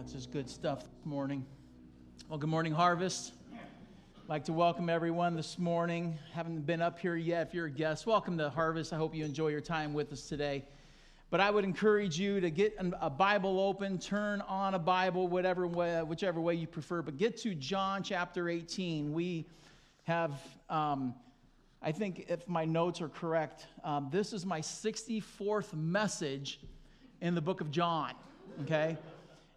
that's just good stuff this morning. Well, good morning, Harvest. I'd like to welcome everyone this morning. Haven't been up here yet. If you're a guest, welcome to Harvest. I hope you enjoy your time with us today. But I would encourage you to get a Bible open, turn on a Bible, whatever way, whichever way you prefer. But get to John chapter 18. We have, um, I think, if my notes are correct, um, this is my 64th message in the book of John. Okay.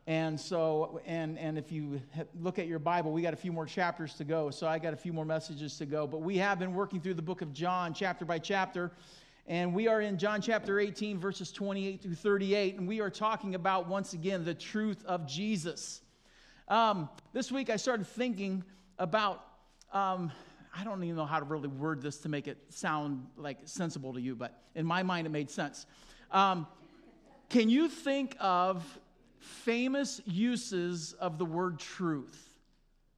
And so, and, and if you look at your Bible, we got a few more chapters to go. So I got a few more messages to go. But we have been working through the book of John, chapter by chapter. And we are in John chapter 18, verses 28 through 38. And we are talking about, once again, the truth of Jesus. Um, this week I started thinking about, um, I don't even know how to really word this to make it sound like sensible to you, but in my mind it made sense. Um, can you think of famous uses of the word truth.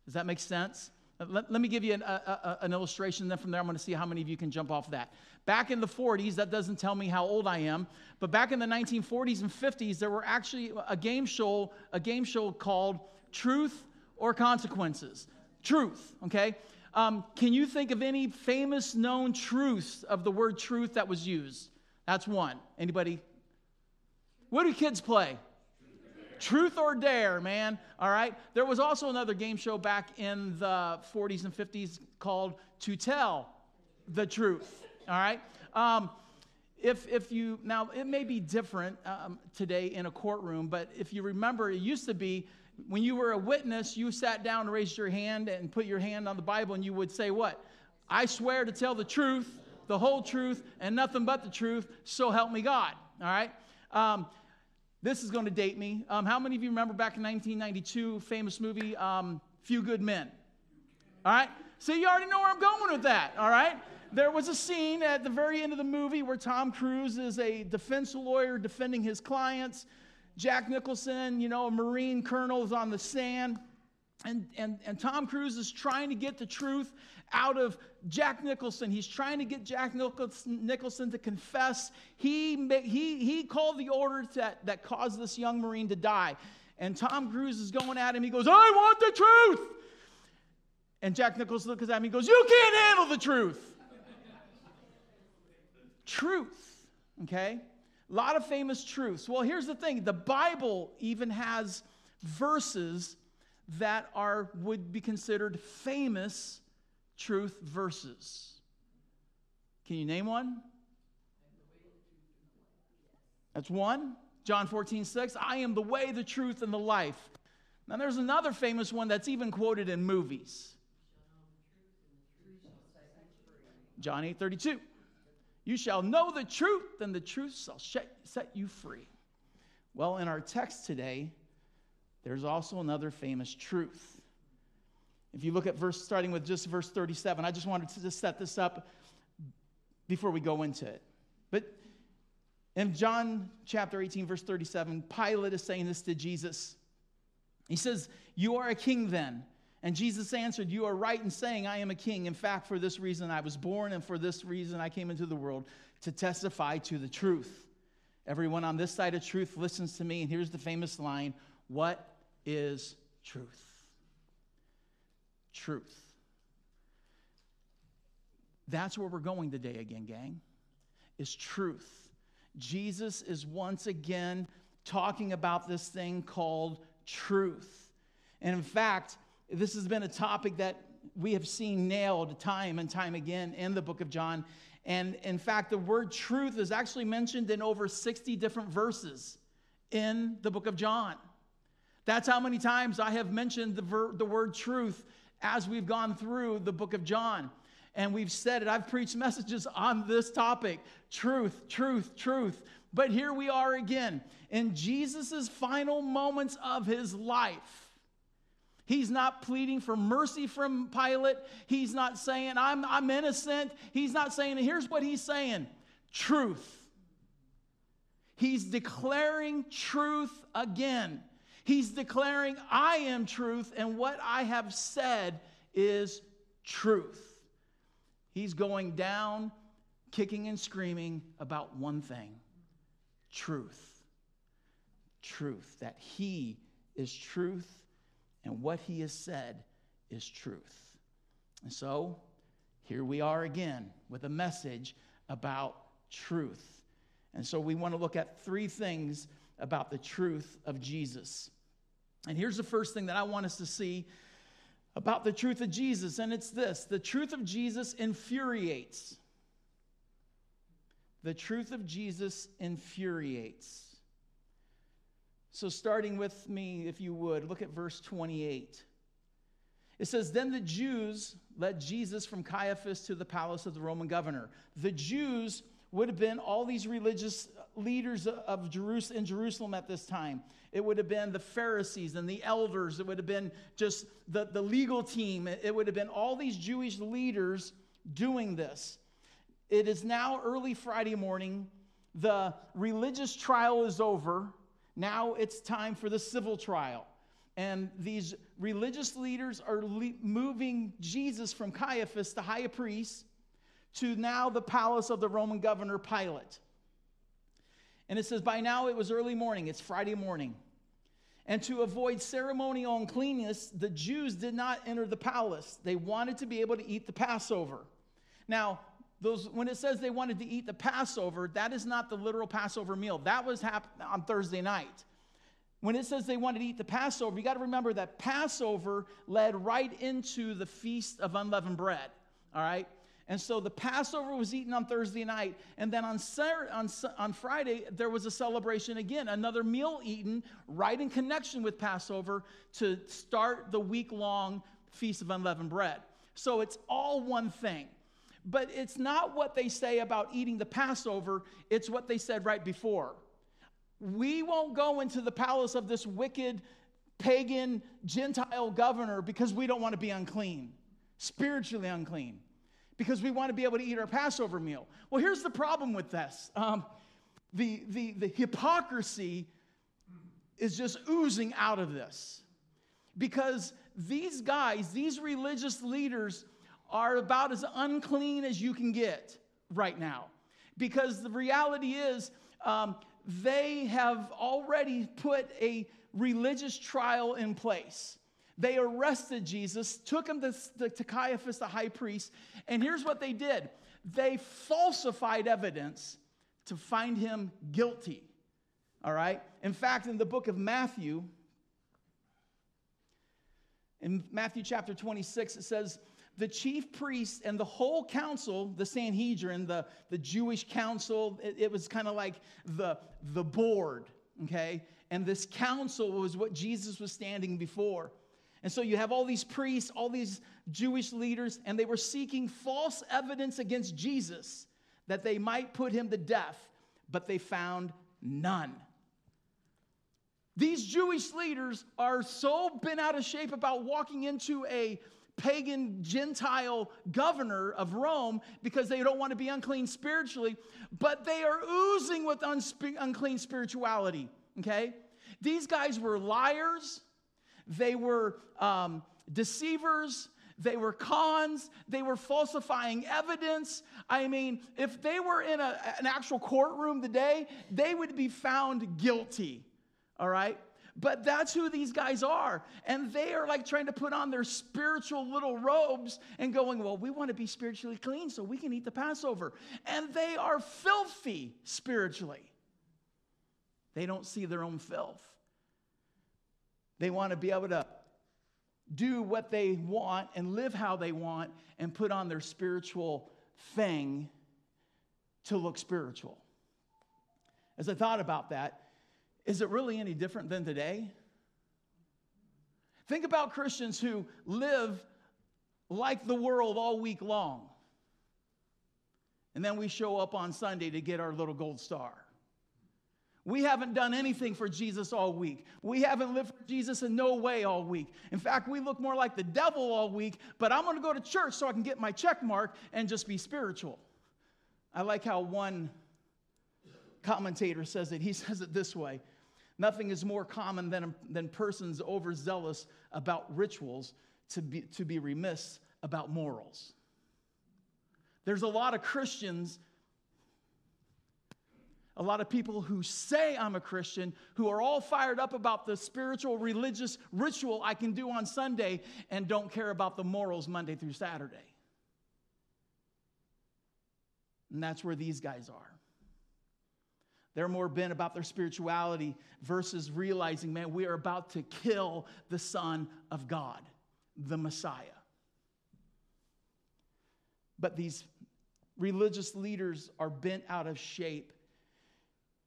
Does that make sense? Let, let me give you an, a, a, an illustration, then from there I'm going to see how many of you can jump off that. Back in the 40s, that doesn't tell me how old I am, but back in the 1940s and 50s, there were actually a game show, a game show called Truth or Consequences. Truth, okay? Um, can you think of any famous known truths of the word truth that was used? That's one. Anybody? What do kids play? Truth or Dare, man. All right. There was also another game show back in the 40s and 50s called To Tell the Truth. All right. Um, if, if you, now it may be different um, today in a courtroom, but if you remember, it used to be when you were a witness, you sat down and raised your hand and put your hand on the Bible and you would say, What? I swear to tell the truth, the whole truth, and nothing but the truth, so help me God. All right? Um, this is going to date me. Um, how many of you remember back in 1992, famous movie, um, Few Good Men? All right? So you already know where I'm going with that, all right? There was a scene at the very end of the movie where Tom Cruise is a defense lawyer defending his clients. Jack Nicholson, you know, a Marine colonel, is on the stand. And, and, and Tom Cruise is trying to get the truth out of Jack Nicholson. He's trying to get Jack Nicholson to confess. He, he, he called the order that, that caused this young Marine to die. And Tom Cruise is going at him. He goes, I want the truth. And Jack Nicholson looks at him. He goes, You can't handle the truth. truth, okay? A lot of famous truths. Well, here's the thing the Bible even has verses that are would be considered famous truth verses. Can you name one? That's one. John 14, 6. I am the way, the truth, and the life. Now, there's another famous one that's even quoted in movies. John 8, 32. You shall know the truth, and the truth shall set you free. Well, in our text today, there's also another famous truth. If you look at verse, starting with just verse 37, I just wanted to just set this up before we go into it. But in John chapter 18, verse 37, Pilate is saying this to Jesus. He says, You are a king then. And Jesus answered, You are right in saying, I am a king. In fact, for this reason I was born, and for this reason I came into the world to testify to the truth. Everyone on this side of truth listens to me. And here's the famous line What is truth. Truth. That's where we're going today again, gang, is truth. Jesus is once again talking about this thing called truth. And in fact, this has been a topic that we have seen nailed time and time again in the book of John. And in fact, the word truth is actually mentioned in over 60 different verses in the book of John. That's how many times I have mentioned the, ver- the word truth as we've gone through the book of John. And we've said it, I've preached messages on this topic truth, truth, truth. But here we are again in Jesus' final moments of his life. He's not pleading for mercy from Pilate. He's not saying, I'm, I'm innocent. He's not saying, here's what he's saying truth. He's declaring truth again. He's declaring, I am truth, and what I have said is truth. He's going down, kicking and screaming about one thing truth. Truth, that He is truth, and what he has said is truth. And so, here we are again with a message about truth. And so, we want to look at three things about the truth of Jesus. And here's the first thing that I want us to see about the truth of Jesus, and it's this the truth of Jesus infuriates. The truth of Jesus infuriates. So, starting with me, if you would, look at verse 28. It says, Then the Jews led Jesus from Caiaphas to the palace of the Roman governor. The Jews would have been all these religious leaders of Jerusalem in Jerusalem at this time. It would have been the Pharisees and the elders. It would have been just the, the legal team. It would have been all these Jewish leaders doing this. It is now early Friday morning. The religious trial is over. Now it's time for the civil trial. And these religious leaders are le- moving Jesus from Caiaphas, the high priest, to now the palace of the Roman governor Pilate. And it says, By now it was early morning, it's Friday morning. And to avoid ceremonial uncleanness, the Jews did not enter the palace. They wanted to be able to eat the Passover. Now, those, when it says they wanted to eat the Passover, that is not the literal Passover meal. That was happening on Thursday night. When it says they wanted to eat the Passover, you got to remember that Passover led right into the Feast of Unleavened Bread. All right? And so the Passover was eaten on Thursday night. And then on, Saturday, on, on Friday, there was a celebration again, another meal eaten right in connection with Passover to start the week long Feast of Unleavened Bread. So it's all one thing. But it's not what they say about eating the Passover, it's what they said right before. We won't go into the palace of this wicked, pagan, Gentile governor because we don't want to be unclean, spiritually unclean because we want to be able to eat our Passover meal. Well, here's the problem with this um, the, the, the hypocrisy is just oozing out of this because these guys, these religious leaders, are about as unclean as you can get right now. Because the reality is, um, they have already put a religious trial in place. They arrested Jesus, took him to, to, Caiaphas, the high priest, and here's what they did they falsified evidence to find him guilty. All right? In fact, in the book of Matthew, in Matthew chapter 26, it says, the chief priests and the whole council, the Sanhedrin, the, the Jewish council, it, it was kind of like the, the board, okay? And this council was what Jesus was standing before. And so you have all these priests, all these Jewish leaders, and they were seeking false evidence against Jesus that they might put him to death, but they found none. These Jewish leaders are so bent out of shape about walking into a pagan Gentile governor of Rome because they don't want to be unclean spiritually, but they are oozing with unspe- unclean spirituality. Okay? These guys were liars, they were um, deceivers. They were cons. They were falsifying evidence. I mean, if they were in a, an actual courtroom today, they would be found guilty. All right? But that's who these guys are. And they are like trying to put on their spiritual little robes and going, well, we want to be spiritually clean so we can eat the Passover. And they are filthy spiritually. They don't see their own filth. They want to be able to do what they want and live how they want and put on their spiritual thing to look spiritual. As I thought about that, is it really any different than today? Think about Christians who live like the world all week long. And then we show up on Sunday to get our little gold star. We haven't done anything for Jesus all week. We haven't lived for Jesus in no way all week. In fact, we look more like the devil all week, but I'm going to go to church so I can get my check mark and just be spiritual. I like how one commentator says it. He says it this way Nothing is more common than, than persons overzealous about rituals to be, to be remiss about morals. There's a lot of Christians a lot of people who say I'm a Christian, who are all fired up about the spiritual, religious ritual I can do on Sunday and don't care about the morals Monday through Saturday. And that's where these guys are. They're more bent about their spirituality versus realizing, man, we are about to kill the Son of God, the Messiah. But these religious leaders are bent out of shape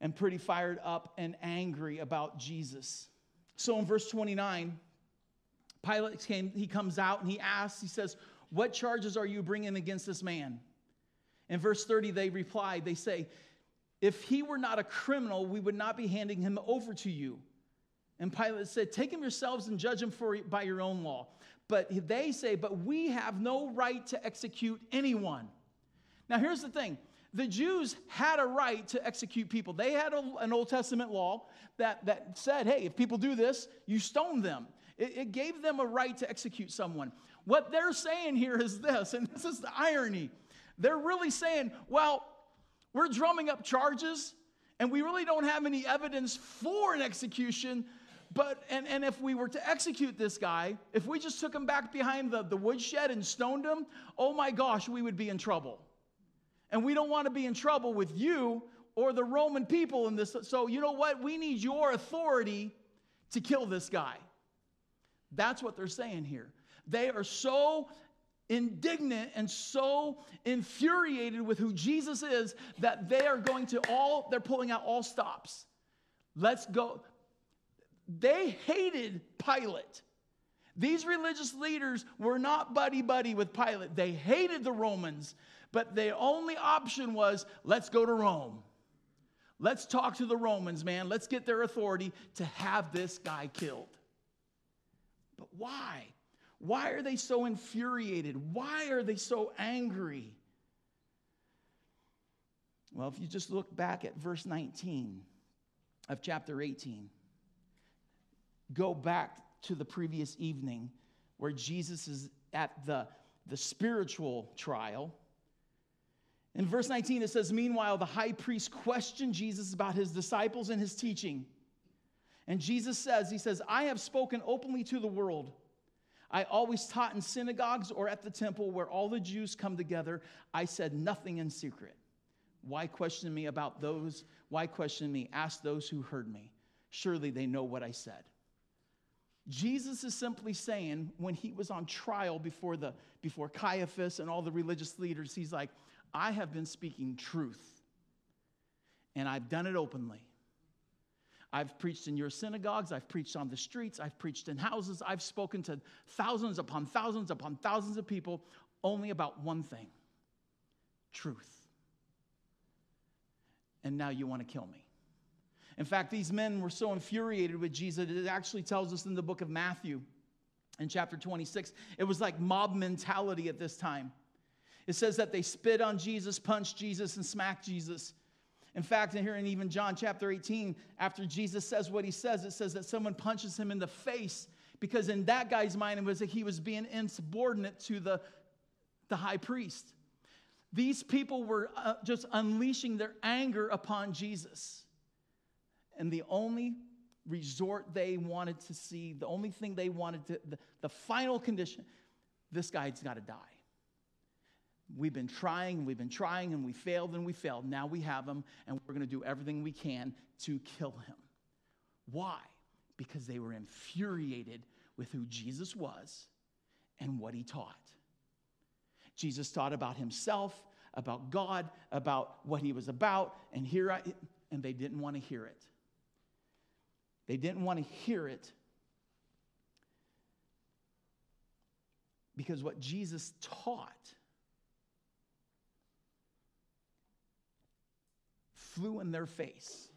and pretty fired up and angry about Jesus. So in verse 29, Pilate came, he comes out and he asks, he says, What charges are you bringing against this man? In verse 30, they reply, they say, If he were not a criminal, we would not be handing him over to you. And Pilate said, Take him yourselves and judge him for, by your own law. But they say, But we have no right to execute anyone. Now, here's the thing the Jews had a right to execute people. They had a, an Old Testament law that, that said, hey, if people do this, you stone them. It, it gave them a right to execute someone. What they're saying here is this, and this is the irony. They're really saying, well, we're drumming up charges, and we really don't have any evidence for an execution. But, and, and if we were to execute this guy, if we just took him back behind the, the woodshed and stoned him, oh my gosh, we would be in trouble. And we don't want to be in trouble with you or the Roman people in this. So, you know what? We need your authority to kill this guy. That's what they're saying here. They are so indignant and so infuriated with who Jesus is that they are going to all, they're pulling out all stops. Let's go. They hated Pilate. These religious leaders were not buddy buddy with Pilate. They hated the Romans. But the only option was let's go to Rome. Let's talk to the Romans, man. Let's get their authority to have this guy killed. But why? Why are they so infuriated? Why are they so angry? Well, if you just look back at verse 19 of chapter 18, go back to the previous evening where Jesus is at the, the spiritual trial in verse 19, it says, Meanwhile, the high priest questioned Jesus about his disciples and his teaching. And Jesus says, He says, I have spoken openly to the world. I always taught in synagogues or at the temple where all the Jews come together. I said nothing in secret. Why question me about those? Why question me? Ask those who heard me. Surely they know what I said. Jesus is simply saying when he was on trial before the before Caiaphas and all the religious leaders, he's like, I have been speaking truth, and I've done it openly. I've preached in your synagogues, I've preached on the streets, I've preached in houses, I've spoken to thousands upon thousands upon thousands of people only about one thing truth. And now you want to kill me. In fact, these men were so infuriated with Jesus, it actually tells us in the book of Matthew in chapter 26, it was like mob mentality at this time. It says that they spit on Jesus, punched Jesus, and smacked Jesus. In fact, here in even John chapter 18, after Jesus says what he says, it says that someone punches him in the face because in that guy's mind it was that he was being insubordinate to the, the high priest. These people were uh, just unleashing their anger upon Jesus. And the only resort they wanted to see, the only thing they wanted to, the, the final condition, this guy's got to die. We've been trying we've been trying and we failed and we failed. Now we have him and we're going to do everything we can to kill him. Why? Because they were infuriated with who Jesus was and what he taught. Jesus taught about himself, about God, about what he was about, and here I, and they didn't want to hear it. They didn't want to hear it because what Jesus taught flew in their face.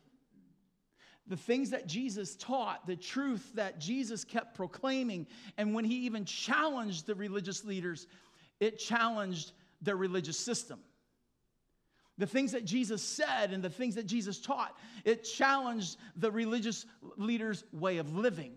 The things that Jesus taught, the truth that Jesus kept proclaiming, and when he even challenged the religious leaders, it challenged their religious system. The things that Jesus said and the things that Jesus taught, it challenged the religious leaders' way of living.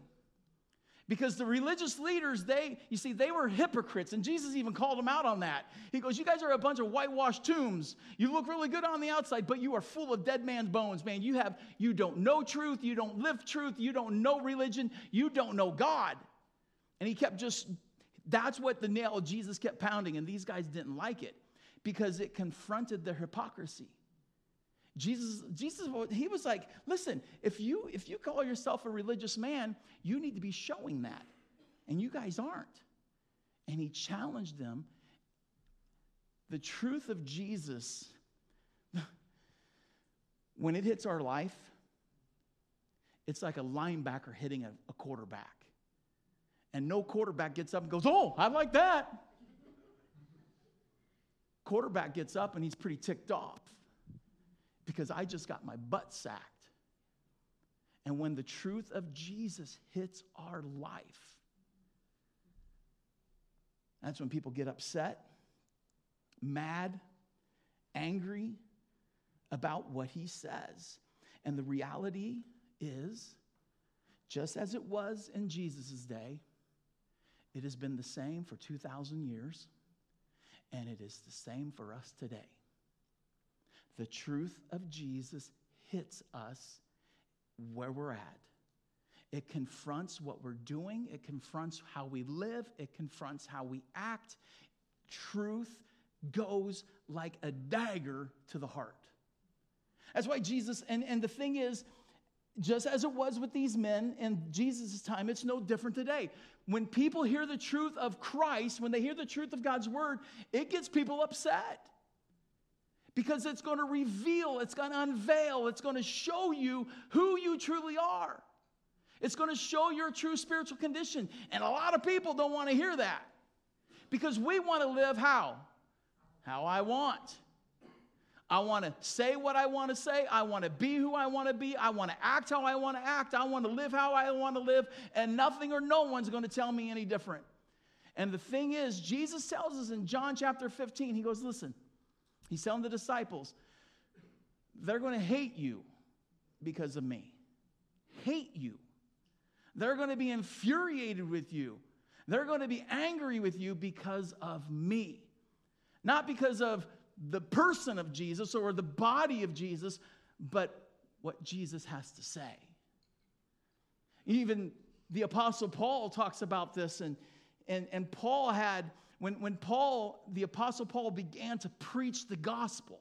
Because the religious leaders, they, you see, they were hypocrites, and Jesus even called them out on that. He goes, You guys are a bunch of whitewashed tombs. You look really good on the outside, but you are full of dead man's bones, man. You have, you don't know truth, you don't live truth, you don't know religion, you don't know God. And he kept just, that's what the nail Jesus kept pounding, and these guys didn't like it because it confronted their hypocrisy. Jesus, Jesus, he was like, listen, if you if you call yourself a religious man, you need to be showing that. And you guys aren't. And he challenged them. The truth of Jesus, when it hits our life, it's like a linebacker hitting a, a quarterback. And no quarterback gets up and goes, Oh, I like that. Quarterback gets up and he's pretty ticked off because I just got my butt sacked. And when the truth of Jesus hits our life, that's when people get upset, mad, angry about what he says. And the reality is, just as it was in Jesus' day, it has been the same for 2,000 years, and it is the same for us today the truth of Jesus hits us where we're at. It confronts what we're doing, it confronts how we live, it confronts how we act. Truth goes like a dagger to the heart. That's why Jesus, and, and the thing is, just as it was with these men in Jesus' time, it's no different today. When people hear the truth of Christ, when they hear the truth of God's word, it gets people upset because it's going to reveal, it's going to unveil, it's going to show you who you truly are. It's going to show your true spiritual condition. And a lot of people don't want to hear that because we want to live how? How I want. I want to say what I want to say. I want to be who I want to be. I want to act how I want to act. I want to live how I want to live. And nothing or no one's going to tell me any different. And the thing is, Jesus tells us in John chapter 15, he goes, Listen, He's telling the disciples, they're going to hate you because of me. Hate you. They're going to be infuriated with you. They're going to be angry with you because of me. Not because of the person of Jesus or the body of Jesus, but what Jesus has to say. Even the Apostle Paul talks about this, and, and, and Paul had when, when Paul, the Apostle Paul, began to preach the gospel,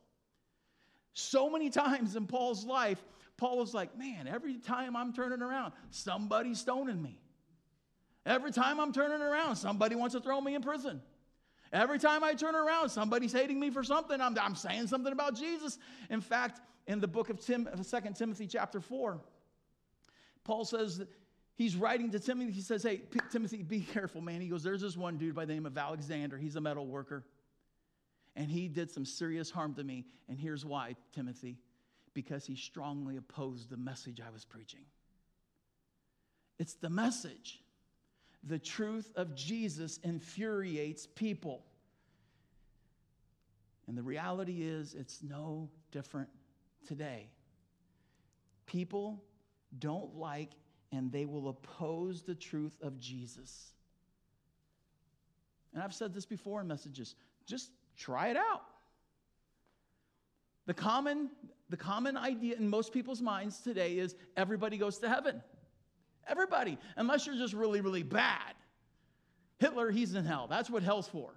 so many times in Paul's life, Paul was like, Man, every time I'm turning around, somebody's stoning me. Every time I'm turning around, somebody wants to throw me in prison. Every time I turn around, somebody's hating me for something. I'm, I'm saying something about Jesus. In fact, in the book of Tim, uh, 2 Timothy chapter 4, Paul says he's writing to Timothy. He says, Hey, Timothy, be careful, man. He goes, There's this one dude by the name of Alexander. He's a metal worker. And he did some serious harm to me. And here's why, Timothy because he strongly opposed the message I was preaching. It's the message. The truth of Jesus infuriates people. And the reality is, it's no different today. People don't like and they will oppose the truth of Jesus. And I've said this before in messages just try it out. The common, the common idea in most people's minds today is everybody goes to heaven. Everybody, unless you're just really, really bad. Hitler, he's in hell. That's what hell's for.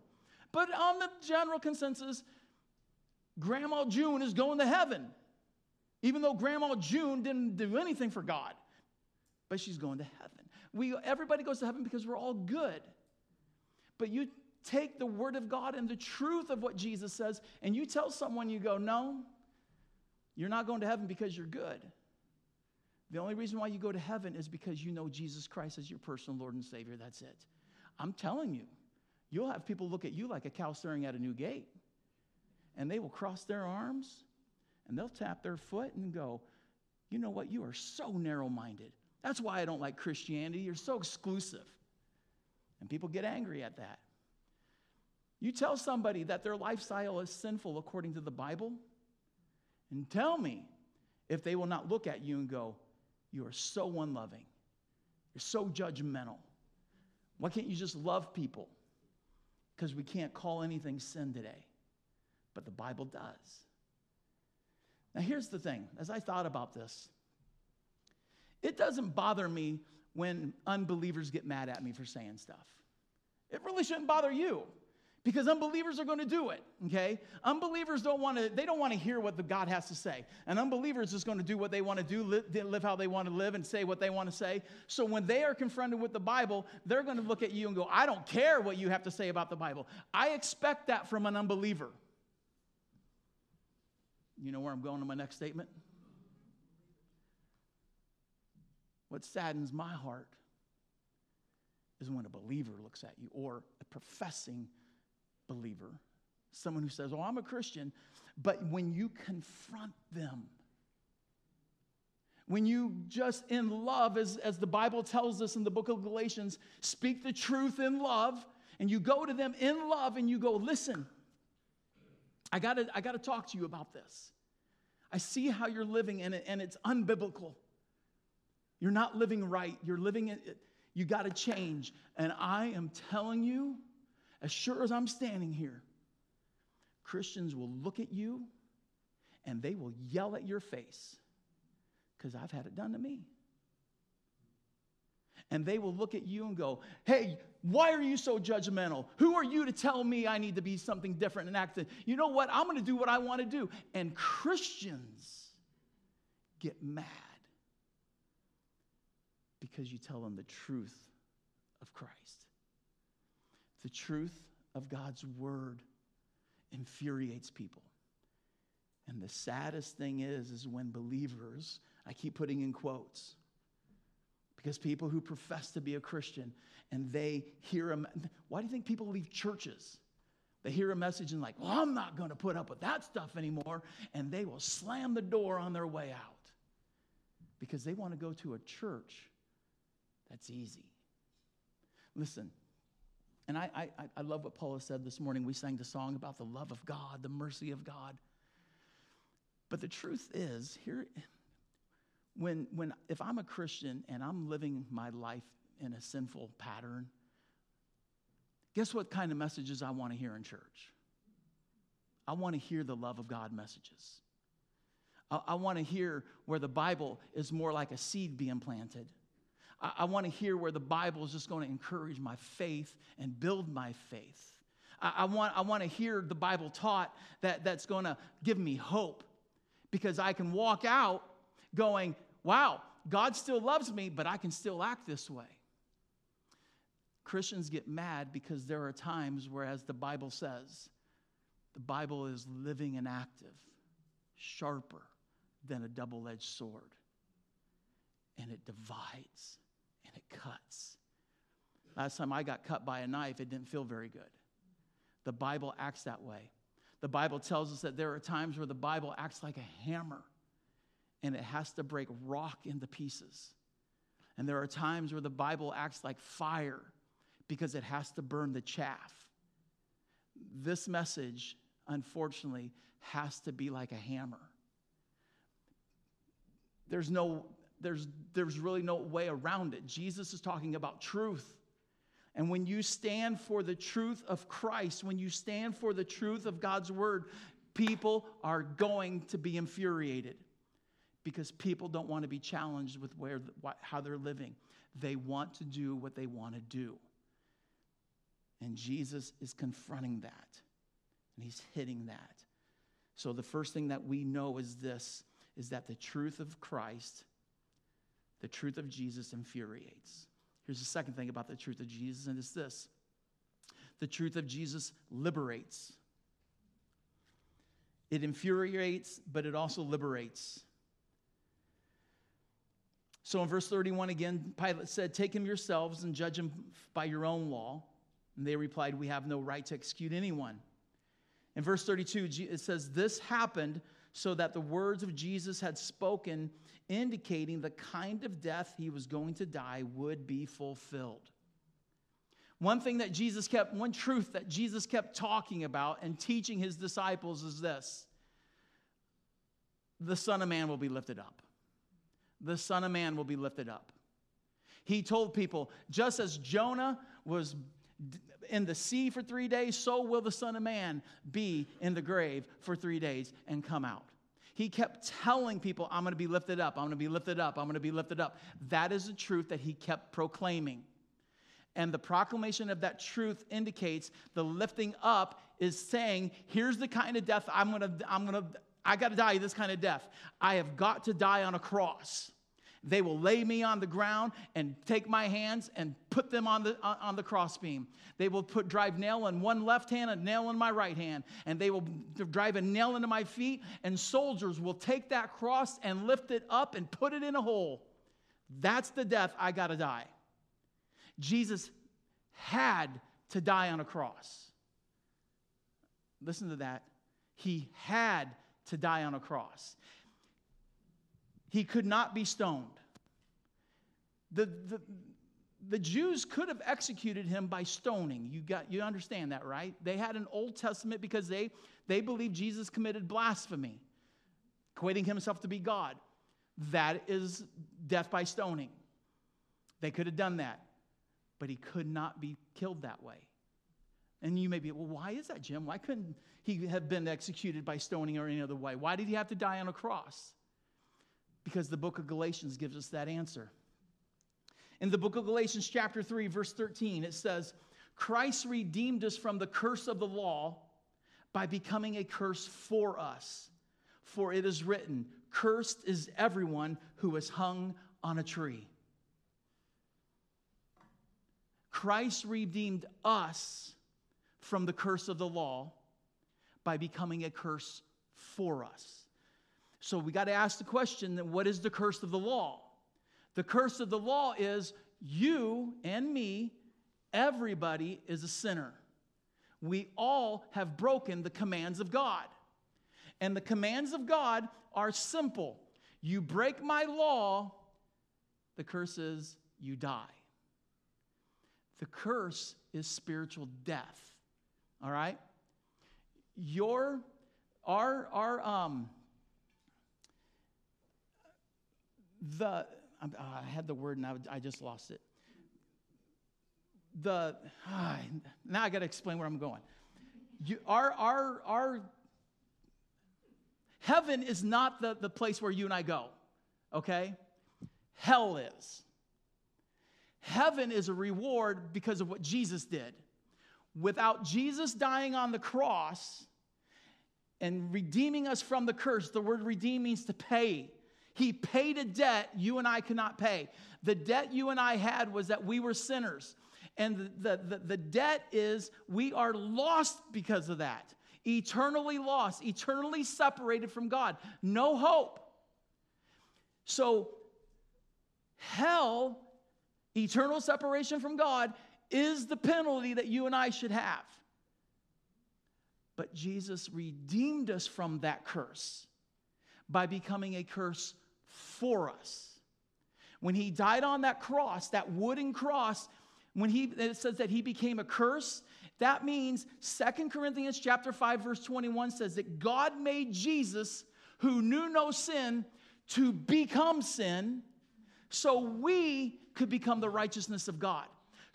But on the general consensus, Grandma June is going to heaven, even though Grandma June didn't do anything for God but she's going to heaven. We, everybody goes to heaven because we're all good. But you take the word of God and the truth of what Jesus says, and you tell someone, you go, no, you're not going to heaven because you're good. The only reason why you go to heaven is because you know Jesus Christ as your personal Lord and Savior. That's it. I'm telling you, you'll have people look at you like a cow staring at a new gate. And they will cross their arms and they'll tap their foot and go, You know what? You are so narrow minded. That's why I don't like Christianity. You're so exclusive. And people get angry at that. You tell somebody that their lifestyle is sinful according to the Bible, and tell me if they will not look at you and go, You are so unloving. You're so judgmental. Why can't you just love people? Because we can't call anything sin today, but the Bible does. Now, here's the thing as I thought about this, it doesn't bother me when unbelievers get mad at me for saying stuff. It really shouldn't bother you because unbelievers are going to do it okay? Unbelievers don't want to they don't want to hear what the god has to say. And unbelievers just going to do what they want to do live, live how they want to live and say what they want to say. So when they are confronted with the bible they're going to look at you and go i don't care what you have to say about the bible. I expect that from an unbeliever. You know where i'm going to my next statement what saddens my heart is when a believer looks at you or a professing believer, someone who says, Oh, I'm a Christian, but when you confront them, when you just in love, as, as the Bible tells us in the book of Galatians, speak the truth in love, and you go to them in love and you go, Listen, I gotta, I gotta talk to you about this. I see how you're living in it, and it's unbiblical. You're not living right. You're living it. You got to change. And I am telling you, as sure as I'm standing here, Christians will look at you and they will yell at your face because I've had it done to me. And they will look at you and go, Hey, why are you so judgmental? Who are you to tell me I need to be something different and act? You know what? I'm going to do what I want to do. And Christians get mad because you tell them the truth of Christ. The truth of God's word infuriates people. And the saddest thing is, is when believers, I keep putting in quotes, because people who profess to be a Christian and they hear a, why do you think people leave churches? They hear a message and like, well, I'm not going to put up with that stuff anymore. And they will slam the door on their way out because they want to go to a church that's easy. Listen, and I, I, I love what Paula said this morning. We sang the song about the love of God, the mercy of God. But the truth is, here, when, when if I'm a Christian and I'm living my life in a sinful pattern, guess what kind of messages I want to hear in church? I want to hear the love of God messages. I, I want to hear where the Bible is more like a seed being planted I, I want to hear where the Bible is just going to encourage my faith and build my faith. I, I want, I want to hear the Bible taught that, that's going to give me hope because I can walk out going, wow, God still loves me, but I can still act this way. Christians get mad because there are times where, as the Bible says, the Bible is living and active, sharper than a double edged sword, and it divides it cuts. Last time I got cut by a knife, it didn't feel very good. The Bible acts that way. The Bible tells us that there are times where the Bible acts like a hammer and it has to break rock into pieces. And there are times where the Bible acts like fire because it has to burn the chaff. This message, unfortunately, has to be like a hammer. There's no there's, there's really no way around it. Jesus is talking about truth. And when you stand for the truth of Christ, when you stand for the truth of God's word, people are going to be infuriated because people don't want to be challenged with where, how they're living. They want to do what they want to do. And Jesus is confronting that, and he's hitting that. So the first thing that we know is this is that the truth of Christ the truth of Jesus infuriates. Here's the second thing about the truth of Jesus, and it's this the truth of Jesus liberates. It infuriates, but it also liberates. So in verse 31 again, Pilate said, Take him yourselves and judge him by your own law. And they replied, We have no right to execute anyone. In verse 32, it says, This happened so that the words of Jesus had spoken, indicating the kind of death he was going to die, would be fulfilled. One thing that Jesus kept, one truth that Jesus kept talking about and teaching his disciples is this the Son of Man will be lifted up. The Son of Man will be lifted up. He told people, just as Jonah was in the sea for three days, so will the Son of Man be in the grave for three days and come out. He kept telling people, I'm going to be lifted up, I'm going to be lifted up, I'm going to be lifted up. That is the truth that he kept proclaiming. And the proclamation of that truth indicates the lifting up is saying, here's the kind of death I'm going to, I'm going to, I got to die this kind of death. I have got to die on a cross. They will lay me on the ground and take my hands and put them on the, on the crossbeam. They will put drive nail in one left hand, a nail in my right hand, and they will drive a nail into my feet, and soldiers will take that cross and lift it up and put it in a hole. That's the death I got to die. Jesus had to die on a cross. Listen to that. He had to die on a cross. He could not be stoned. The, the, the Jews could have executed him by stoning. You, got, you understand that, right? They had an Old Testament because they, they believed Jesus committed blasphemy, equating himself to be God. That is death by stoning. They could have done that, but he could not be killed that way. And you may be, well, why is that, Jim? Why couldn't he have been executed by stoning or any other way? Why did he have to die on a cross? Because the book of Galatians gives us that answer. In the book of Galatians, chapter 3, verse 13, it says, Christ redeemed us from the curse of the law by becoming a curse for us. For it is written, Cursed is everyone who is hung on a tree. Christ redeemed us from the curse of the law by becoming a curse for us. So we got to ask the question then, what is the curse of the law? The curse of the law is you and me, everybody is a sinner. We all have broken the commands of God. And the commands of God are simple. You break my law, the curse is you die. The curse is spiritual death. All right? Your our our um the uh, I had the word and I, I just lost it. The uh, now I got to explain where I'm going. You, our our our heaven is not the, the place where you and I go. Okay, hell is. Heaven is a reward because of what Jesus did. Without Jesus dying on the cross and redeeming us from the curse, the word redeem means to pay. He paid a debt you and I could not pay. The debt you and I had was that we were sinners. And the, the, the, debt is we are lost because of that. Eternally lost, eternally separated from God. No hope. So, hell, eternal separation from God, is the penalty that you and I should have. But Jesus redeemed us from that curse by becoming a curse for us. When he died on that cross, that wooden cross, when he it says that he became a curse, that means Second Corinthians chapter 5 verse 21 says that God made Jesus who knew no sin to become sin so we could become the righteousness of God.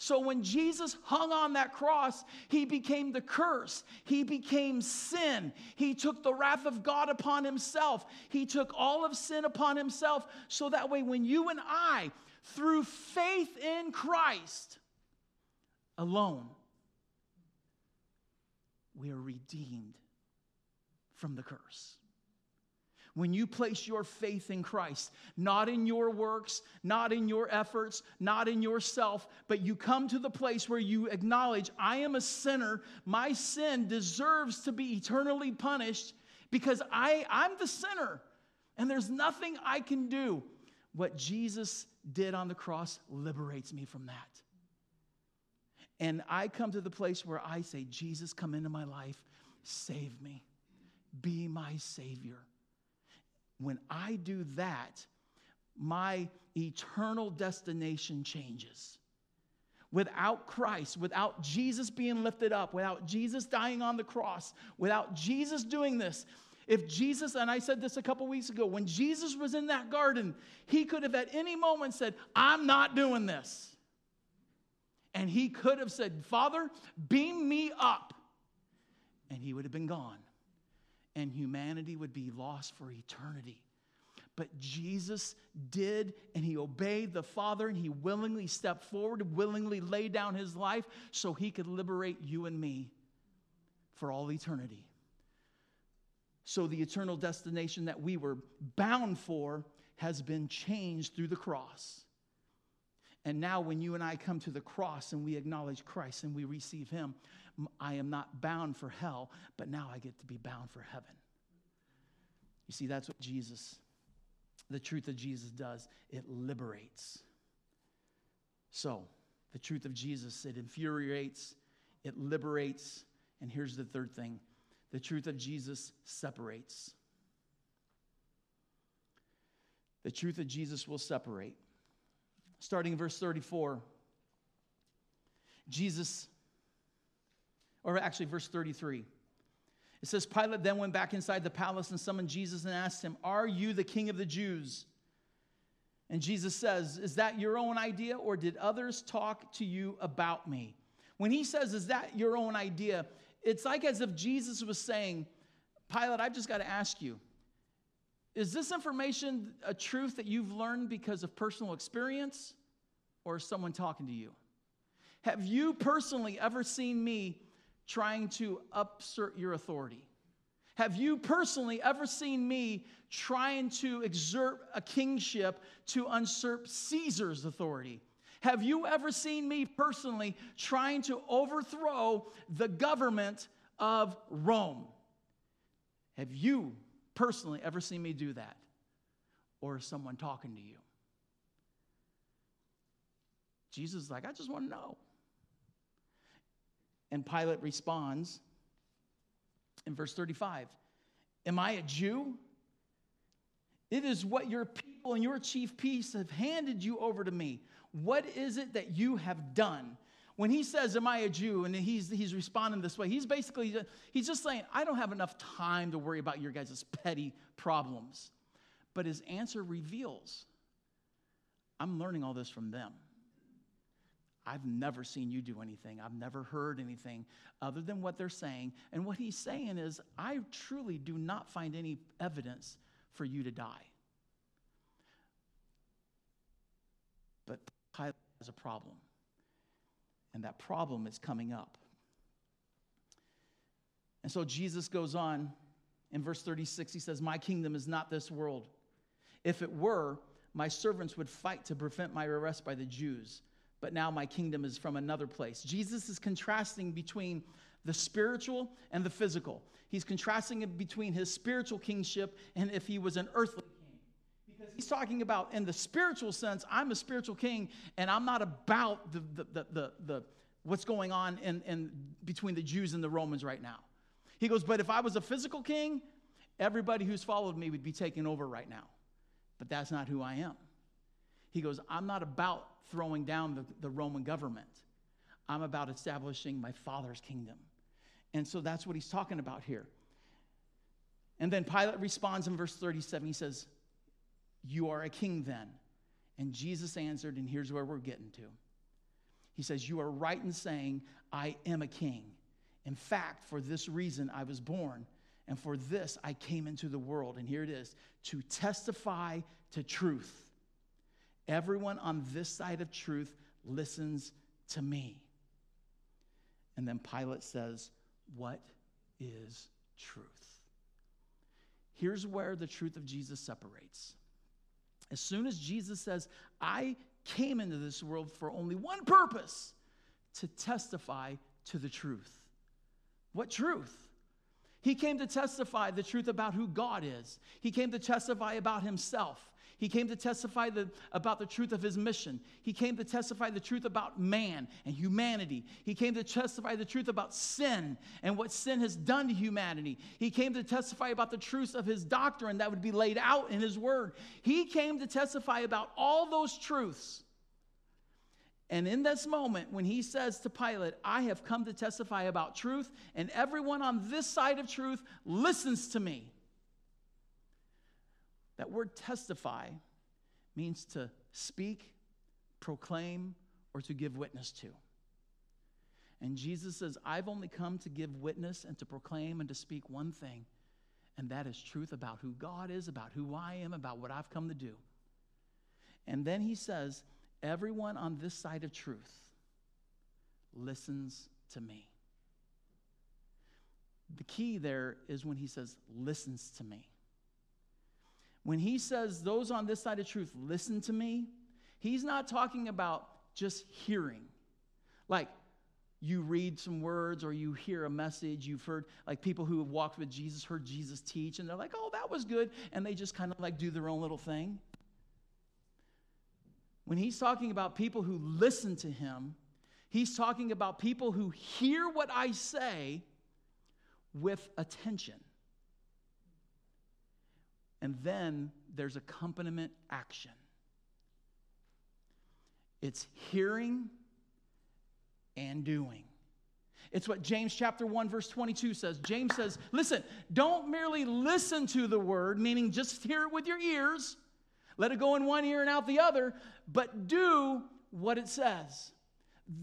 So when Jesus hung on that cross, he became the curse. He became sin. He took the wrath of God upon himself. He took all of sin upon himself. So that way, when you and I, through faith in Christ alone, we are redeemed from the curse. When you place your faith in Christ, not in your works, not in your efforts, not in yourself, but you come to the place where you acknowledge, I am a sinner. My sin deserves to be eternally punished because I, I'm the sinner and there's nothing I can do. What Jesus did on the cross liberates me from that. And I come to the place where I say, Jesus, come into my life, save me, be my Savior. When I do that, my eternal destination changes. Without Christ, without Jesus being lifted up, without Jesus dying on the cross, without Jesus doing this, If Jesus, and I said this a couple weeks ago, when Jesus was in that garden, he could have at any moment said, I'm not doing this. And he could have said, Father, beam me up. And he would have been gone. And humanity would be lost for eternity. But Jesus did, and he obeyed the Father, and he willingly stepped forward, willingly laid down his life so he could liberate you and me for all eternity. So the eternal destination that we were bound for has been changed through the cross. And now, when you and I come to the cross and we acknowledge Christ and we receive Him, I am not bound for hell, but now I get to be bound for heaven. You see, that's what Jesus, the truth of Jesus does. It liberates. So, the truth of Jesus, it infuriates, it liberates, and here's the third thing the truth of Jesus separates. The truth of Jesus will separate. Starting in verse 34, Jesus, or actually, verse 33. It says, Pilate then went back inside the palace and summoned Jesus and asked him, Are you the king of the Jews? And Jesus says, Is that your own idea, or did others talk to you about me? When he says, Is that your own idea? It's like as if Jesus was saying, Pilate, I've just got to ask you, is this information a truth that you've learned because of personal experience or someone talking to you? Have you personally ever seen me trying to upsert your authority? Have you personally ever seen me trying to exert a kingship to usurp Caesar's authority? Have you ever seen me personally trying to overthrow the government of Rome? Have you personally ever seen me do that? Or someone talking to you? Jesus is like, I just want to know. And Pilate responds in verse 35 Am I a Jew? It is what your people and your chief priests have handed you over to me. What is it that you have done? When he says, Am I a Jew? and he's, he's responding this way, he's basically he's just saying, I don't have enough time to worry about your guys' petty problems. But his answer reveals, I'm learning all this from them. I've never seen you do anything. I've never heard anything other than what they're saying. And what he's saying is, I truly do not find any evidence for you to die. But Pilate has a problem. And that problem is coming up. And so Jesus goes on in verse 36, he says, My kingdom is not this world. If it were, my servants would fight to prevent my arrest by the Jews. But now my kingdom is from another place. Jesus is contrasting between the spiritual and the physical. He's contrasting it between his spiritual kingship and if he was an earthly king. Because he's talking about in the spiritual sense, I'm a spiritual king, and I'm not about the, the, the, the, the what's going on in, in between the Jews and the Romans right now. He goes, but if I was a physical king, everybody who's followed me would be taken over right now. But that's not who I am. He goes, I'm not about throwing down the, the Roman government. I'm about establishing my father's kingdom. And so that's what he's talking about here. And then Pilate responds in verse 37. He says, you are a king then. And Jesus answered, and here's where we're getting to. He says, You are right in saying, I am a king. In fact, for this reason I was born, and for this I came into the world. And here it is to testify to truth. Everyone on this side of truth listens to me. And then Pilate says, What is truth? Here's where the truth of Jesus separates. As soon as Jesus says, I came into this world for only one purpose to testify to the truth. What truth? He came to testify the truth about who God is. He came to testify about himself. He came to testify the, about the truth of his mission. He came to testify the truth about man and humanity. He came to testify the truth about sin and what sin has done to humanity. He came to testify about the truths of his doctrine that would be laid out in his word. He came to testify about all those truths. And in this moment, when he says to Pilate, I have come to testify about truth, and everyone on this side of truth listens to me, That word testify means to speak, proclaim, or to give witness to. And Jesus says, I've only come to give witness and to proclaim and to speak one thing, and that is truth about who God is, about who I am, about what I've come to do. And then he says, Everyone on this side of truth listens to me. The key there is when he says, listens to me. When he says, those on this side of truth listen to me, he's not talking about just hearing. Like, you read some words or you hear a message you've heard like people who have walked with jesus heard jesus teach and they're like oh that was good and they just kind of like do their own little thing when he's talking about people who listen to him he's talking about people who hear what i say with attention and then there's accompaniment action it's hearing and doing. It's what James chapter 1 verse 22 says. James says, "Listen, don't merely listen to the word, meaning just hear it with your ears, let it go in one ear and out the other, but do what it says."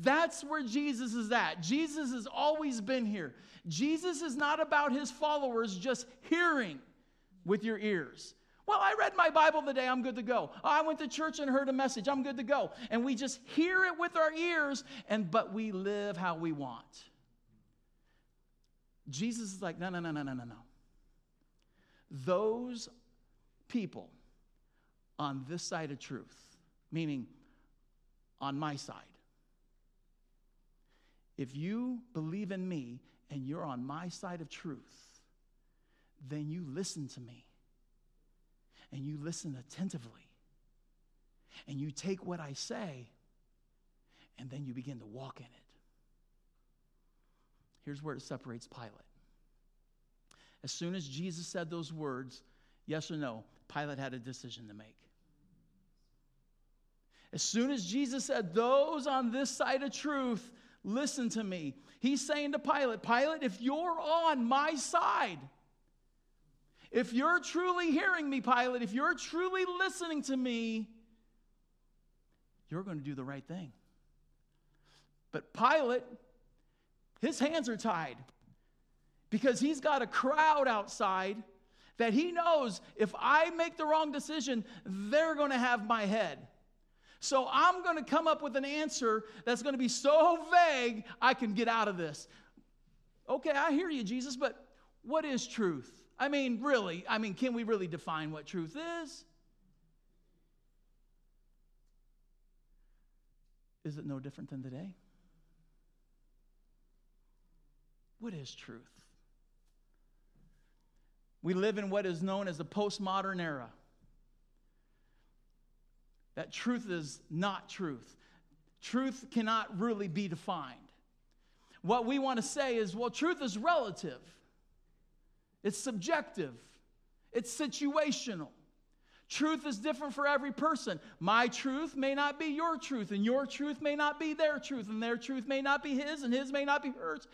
That's where Jesus is at. Jesus has always been here. Jesus is not about his followers just hearing with your ears. Well, I read my Bible today, I'm good to go. I went to church and heard a message, I'm good to go. And we just hear it with our ears, and but we live how we want. Jesus is like, no, no, no, no, no, no, no. Those people on this side of truth, meaning on my side, if you believe in me and you're on my side of truth, then you listen to me and you listen attentively and you take what I say and then you begin to walk in it. Here's where it separates Pilate. As soon as Jesus said those words, yes or no, Pilate had a decision to make. As soon as Jesus said, Those on this side of truth, listen to me, he's saying to Pilate, Pilate, if you're on my side, if you're truly hearing me, Pilate, if you're truly listening to me, you're going to do the right thing. But Pilate, his hands are tied because he's got a crowd outside that he knows if I make the wrong decision, they're going to have my head. So I'm going to come up with an answer that's going to be so vague I can get out of this. Okay, I hear you, Jesus, but what is truth? I mean, really, I mean, can we really define what truth is? Is it no different than today? What is truth? We live in what is known as the postmodern era. That truth is not truth. Truth cannot really be defined. What we want to say is, well, truth is relative. It's subjective, it's situational. Truth is different for every person. My truth may not be your truth, and your truth may not be their truth, and their truth may not be his, and his may not be hers.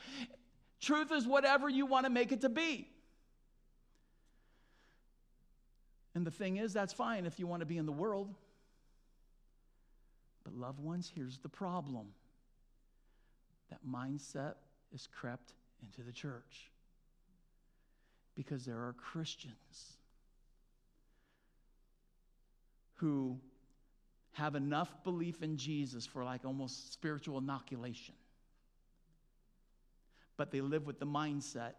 Truth is whatever you want to make it to be. And the thing is, that's fine if you want to be in the world. But, loved ones, here's the problem that mindset is crept into the church because there are Christians who have enough belief in Jesus for like almost spiritual inoculation. But they live with the mindset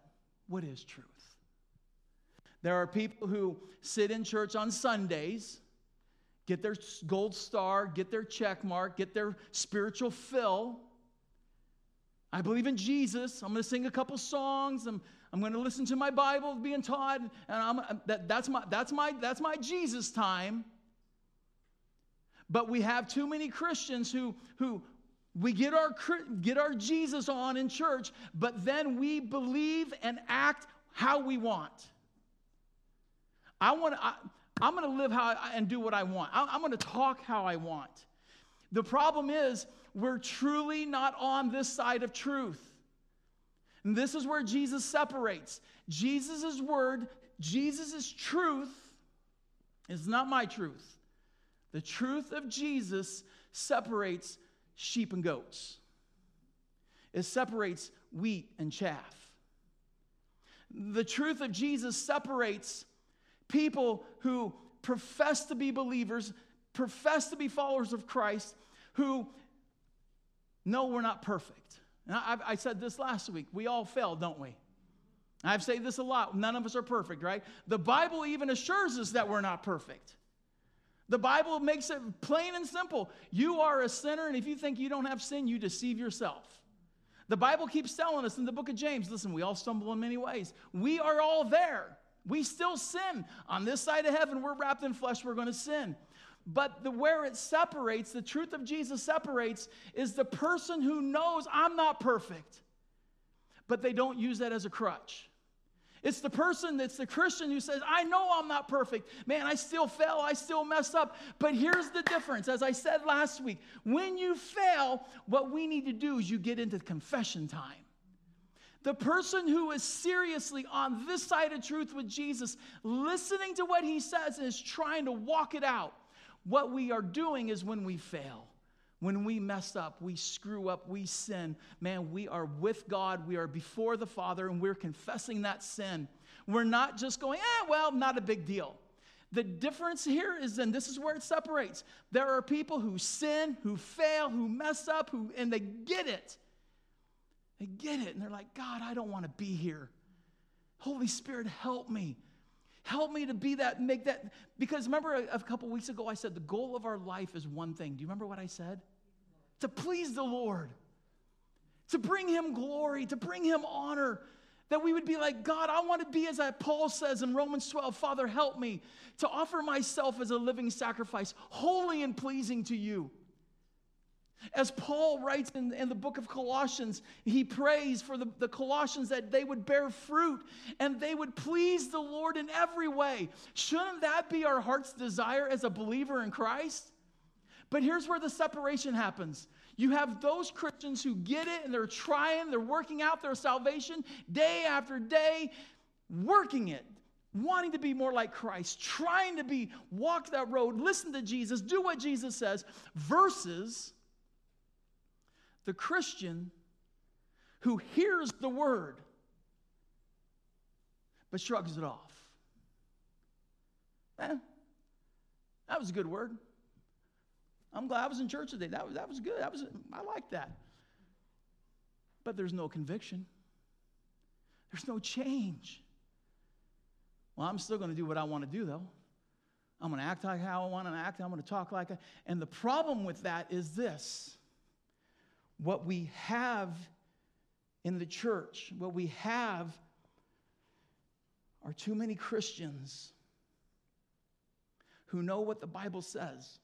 what is truth? There are people who sit in church on Sundays, get their gold star, get their check mark, get their spiritual fill. I believe in Jesus. I'm going to sing a couple songs. I'm, I'm going to listen to my Bible being taught, and I'm, that, that's, my, that's, my, that's my Jesus time. But we have too many Christians who, who we get our, get our Jesus on in church, but then we believe and act how we want. I want I, I'm going to live how I, and do what I want. I, I'm going to talk how I want. The problem is, we're truly not on this side of truth. And this is where Jesus separates. Jesus' word, Jesus' truth is not my truth. The truth of Jesus separates sheep and goats, it separates wheat and chaff. The truth of Jesus separates people who profess to be believers, profess to be followers of Christ, who know we're not perfect. And I, I said this last week. We all fail, don't we? I've said this a lot. None of us are perfect, right? The Bible even assures us that we're not perfect. The Bible makes it plain and simple. You are a sinner, and if you think you don't have sin, you deceive yourself. The Bible keeps telling us in the book of James listen, we all stumble in many ways. We are all there. We still sin. On this side of heaven, we're wrapped in flesh, we're going to sin. But the where it separates, the truth of Jesus separates, is the person who knows I'm not perfect, but they don't use that as a crutch. It's the person that's the Christian who says, I know I'm not perfect. Man, I still fail. I still mess up. But here's the difference. As I said last week, when you fail, what we need to do is you get into confession time. The person who is seriously on this side of truth with Jesus, listening to what he says and is trying to walk it out, what we are doing is when we fail. When we mess up, we screw up, we sin, man, we are with God, we are before the Father, and we're confessing that sin. We're not just going, ah, well, not a big deal. The difference here is, and this is where it separates. There are people who sin, who fail, who mess up, who, and they get it. They get it, and they're like, God, I don't want to be here. Holy Spirit, help me. Help me to be that, make that. Because remember a, a couple weeks ago, I said the goal of our life is one thing. Do you remember what I said? To please the Lord, to bring Him glory, to bring Him honor. That we would be like, God, I want to be as Paul says in Romans 12, Father, help me to offer myself as a living sacrifice, holy and pleasing to you. As Paul writes in, in, the book of Colossians, he prays for the, the Colossians that they would bear fruit and they would please the Lord in every way. Shouldn't that be our heart's desire as a believer in Christ? But here's where the separation happens. You have those Christians who get it and they're trying, they're working out their salvation day after day, working it, wanting to be more like Christ, trying to be, walk that road, listen to Jesus, do what Jesus says, versus the Christian who hears the word but shrugs it off. Eh, that was a good word. I'm glad I was in church today. That was, that was good. That was, I like that. But there's no conviction, there's no change. Well, I'm still going to do what I want to do, though. I'm going to act like how I want to act. I'm going to talk like I. And the problem with that is this what we have in the church, what we have are too many Christians who know what the Bible says,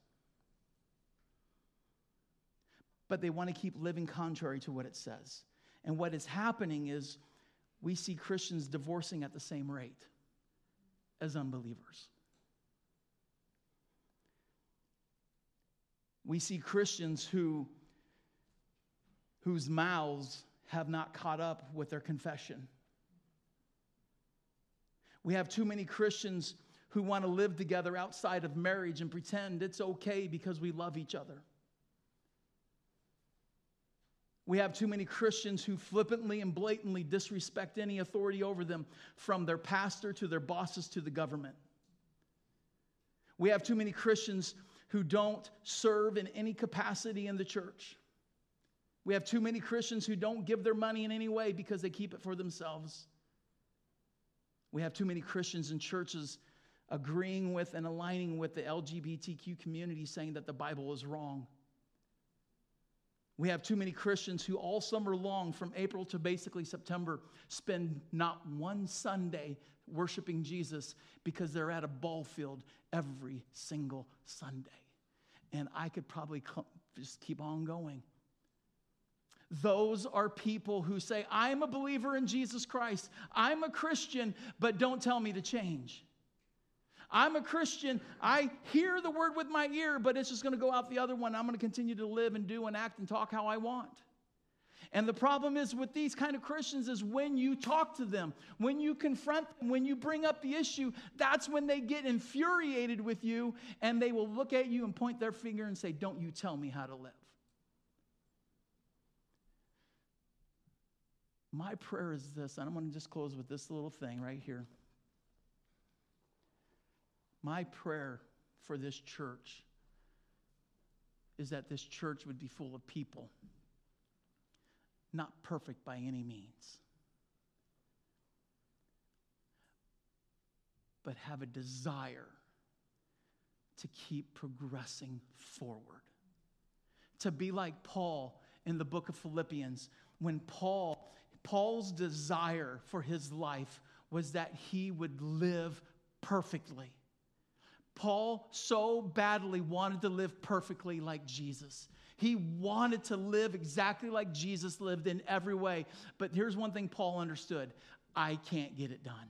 but they want to keep living contrary to what it says. And what is happening is we see Christians divorcing at the same rate as unbelievers. We see Christians who whose mouths have not caught up with their confession. We have too many Christians who want to live together outside of marriage and pretend it's okay because we love each other. We have too many Christians who flippantly and blatantly disrespect any authority over them, from their pastor to their bosses to the government. We have too many Christians who don't serve in any capacity in the church. We have too many Christians who don't give their money in any way because they keep it for themselves. We have too many Christians in churches agreeing with and aligning with the LGBTQ community saying that the Bible is wrong. We have too many Christians who all summer long, from April to basically September, spend not one Sunday worshiping Jesus because they're at a ball field every single Sunday. And I could probably just keep on going. Those are people who say, I'm a believer in Jesus Christ. I'm a Christian, but don't tell me to change. I'm a Christian. I hear the word with my ear, but it's just going to go out the other one. I'm going to continue to live and do and act and talk how I want. And the problem is with these kind of Christians is when you talk to them, when you confront them, when you bring up the issue, that's when they get infuriated with you and they will look at you and point their finger and say, Don't you tell me how to live. My prayer is this, and I'm going to just close with this little thing right here. My prayer for this church is that this church would be full of people not perfect by any means, but have a desire to keep progressing forward. To be like Paul in the book of Philippians, when Paul, Paul's desire for his life was that he would live perfectly. Paul so badly wanted to live perfectly like Jesus. He wanted to live exactly like Jesus lived in every way. But here's one thing Paul understood I can't get it done.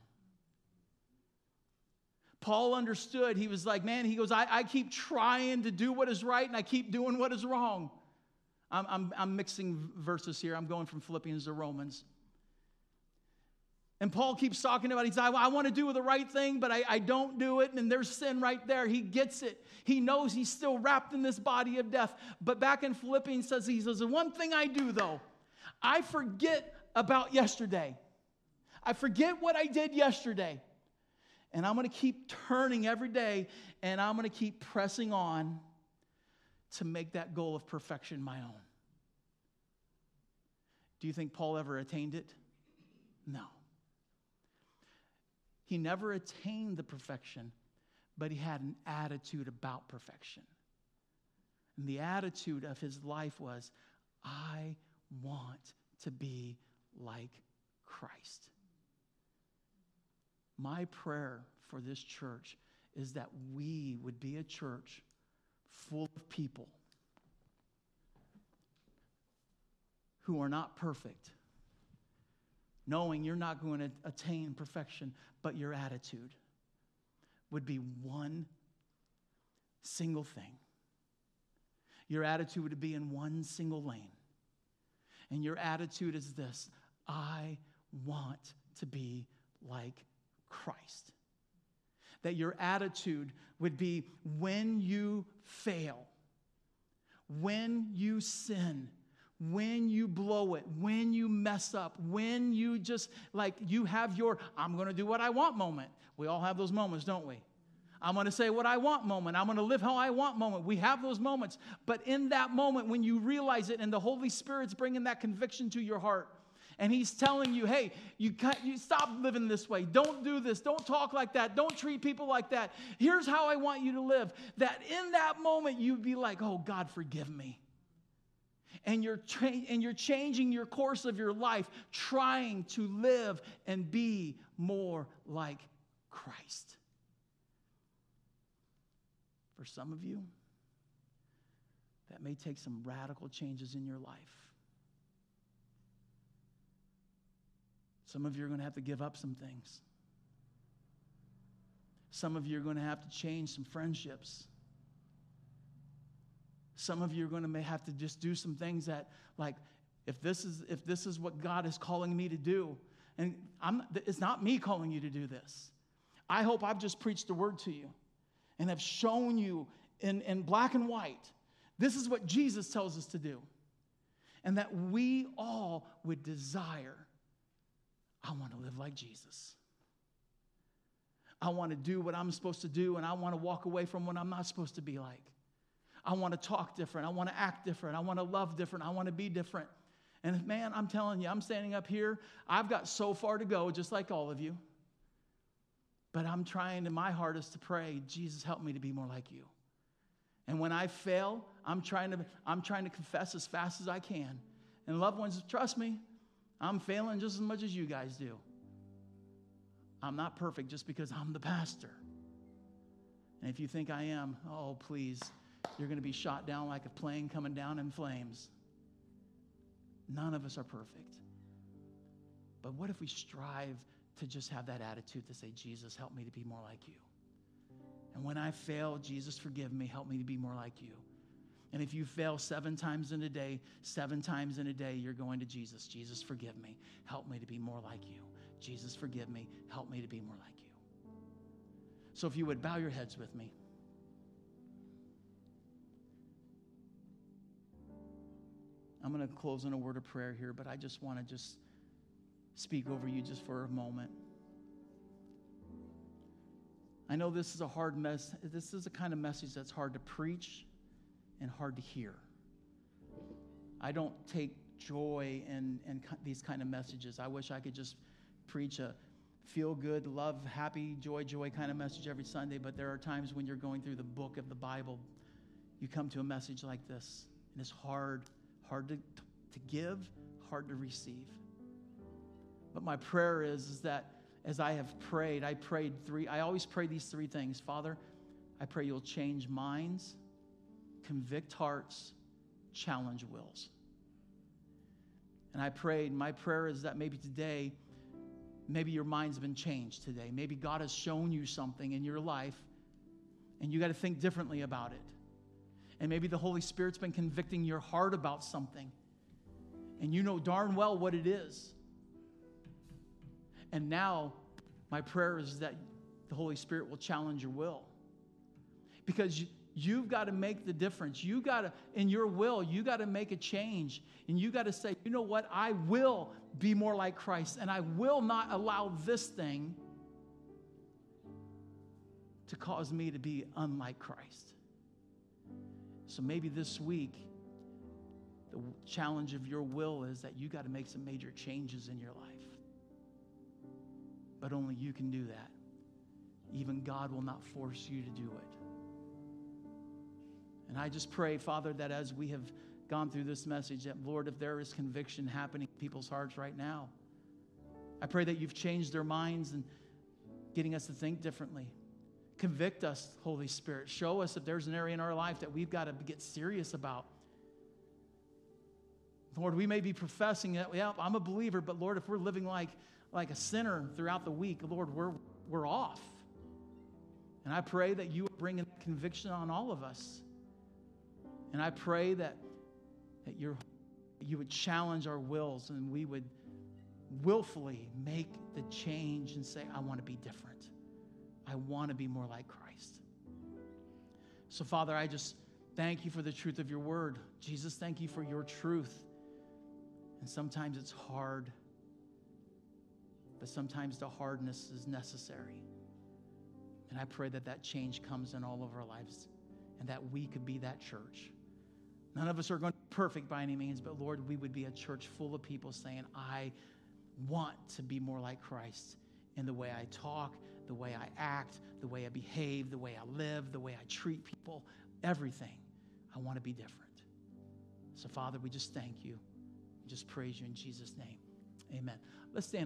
Paul understood. He was like, man, he goes, I, I keep trying to do what is right and I keep doing what is wrong. I'm, I'm, I'm mixing verses here. I'm going from Philippians to Romans. And Paul keeps talking about, he's like, I want to do the right thing, but I, I don't do it. And there's sin right there. He gets it. He knows he's still wrapped in this body of death. But back in Philippians says, he says, the one thing I do though, I forget about yesterday. I forget what I did yesterday. And I'm going to keep turning every day and I'm going to keep pressing on to make that goal of perfection my own. Do you think Paul ever attained it? No. He never attained the perfection, but he had an attitude about perfection. And the attitude of his life was, I want to be like Christ. My prayer for this church is that we would be a church full of people who are not perfect, knowing you're not going to attain perfection, but your attitude would be one single thing. Your attitude would be in one single lane. And your attitude is this I want to be like Christ. That your attitude would be when you fail, when you sin, when you blow it, when you mess up, when you just like you have your I'm going to do what I want moment. We all have those moments, don't we? I'm going to say what I want moment. I'm going to live how I want moment. We have those moments. But in that moment, when you realize it and the Holy Spirit's bringing that conviction to your heart, and He's telling you, hey, you, you stop living this way. Don't do this. Don't talk like that. Don't treat people like that. Here's how I want you to live. That in that moment, you'd be like, oh, God, forgive me and you're, tra- and you're changing your course of your life, trying to live and be more like Christ. For some of you, that may take some radical changes in your life. Some of you are going to have to give up some things. Some of you are going to have to change some friendships. Some of you are going to may have to just do some things that, like, if this is if this is what God is calling me to do, and I'm, it's not me calling you to do this. I hope I've just preached the word to you and have shown you in, in black and white this is what Jesus tells us to do. And that we all would desire I want to live like Jesus. I want to do what I'm supposed to do, and I want to walk away from what I'm not supposed to be like. I want to talk different. I want to act different. I want to love different. I want to be different. And man, I'm telling you, I'm standing up here. I've got so far to go, just like all of you. But I'm trying to my hardest to pray, Jesus, help me to be more like you. And when I fail, I'm trying to, I'm trying to confess as fast as I can. And loved ones, trust me, I'm failing just as much as you guys do. I'm not perfect just because I'm the pastor. And if you think I am, oh, please you're going to be shot down like a plane coming down in flames. None of us are perfect. But what if we strive to just have that attitude to say, Jesus, help me to be more like you? And when I fail, Jesus, forgive me, help me to be more like you. And if you fail seven times in a day, seven times in a day, you're going to Jesus. Jesus, forgive me. Help me to be more like you. Jesus, forgive me. Help me to be more like you. So if you would bow your heads with me. I'm going to close in a word of prayer here, but I just want to just speak over you just for a moment. I know this is a hard mess. This is a kind of message that's hard to preach and hard to hear. I don't take joy in, in these kind of messages. I wish I could just preach a feel good, love, happy, joy, joy kind of message every Sunday, but there are times when you're going through the book of the Bible, you come to a message like this, and it's hard hard to, to give, hard to receive. But my prayer is, is that as I have prayed, I prayed three, I always pray these three things. Father, I pray you'll change minds, convict hearts, challenge wills. And I prayed, my prayer is that maybe today, maybe your mind's been changed today. Maybe God has shown you something in your life, and you got to think differently about it. And maybe the Holy Spirit's been convicting your heart about something. And you know darn well what it is. And now, my prayer is that the Holy Spirit will challenge your will. Because you, have got to make the difference. You got to, in your will, you got to make a change. And you got to say, you know what? I will be more like Christ. And I will not allow this thing to cause me to be unlike Christ. So maybe this week, the challenge of your will is that you got to make some major changes in your life. But only you can do that. Even God will not force you to do it. And I just pray, Father, that as we have gone through this message, that Lord, if there is conviction happening in people's hearts right now, I pray that you've changed their minds and getting us to think differently. Convict us, Holy Spirit. Show us if there's an area in our life that we've got to get serious about. Lord, we may be professing that, yeah, I'm a believer, but Lord, if we're living like, like a sinner throughout the week, Lord, we're, we're off. And I pray that you bring in conviction on all of us. And I pray that, that you you would challenge our wills and we would willfully make the change and say, I want to be different. I want to be more like Christ. So, Father, I just thank you for the truth of your word. Jesus, thank you for your truth. And sometimes it's hard, but sometimes the hardness is necessary. And I pray that that change comes in all of our lives and that we could be that church. None of us are going to be perfect by any means, but Lord, we would be a church full of people saying, I want to be more like Christ in the way I talk, the way I act, the way I behave, the way I live, the way I treat people, everything. I want to be different. So, Father, we just thank you. We just praise you in Jesus' name. Amen. Let's stand.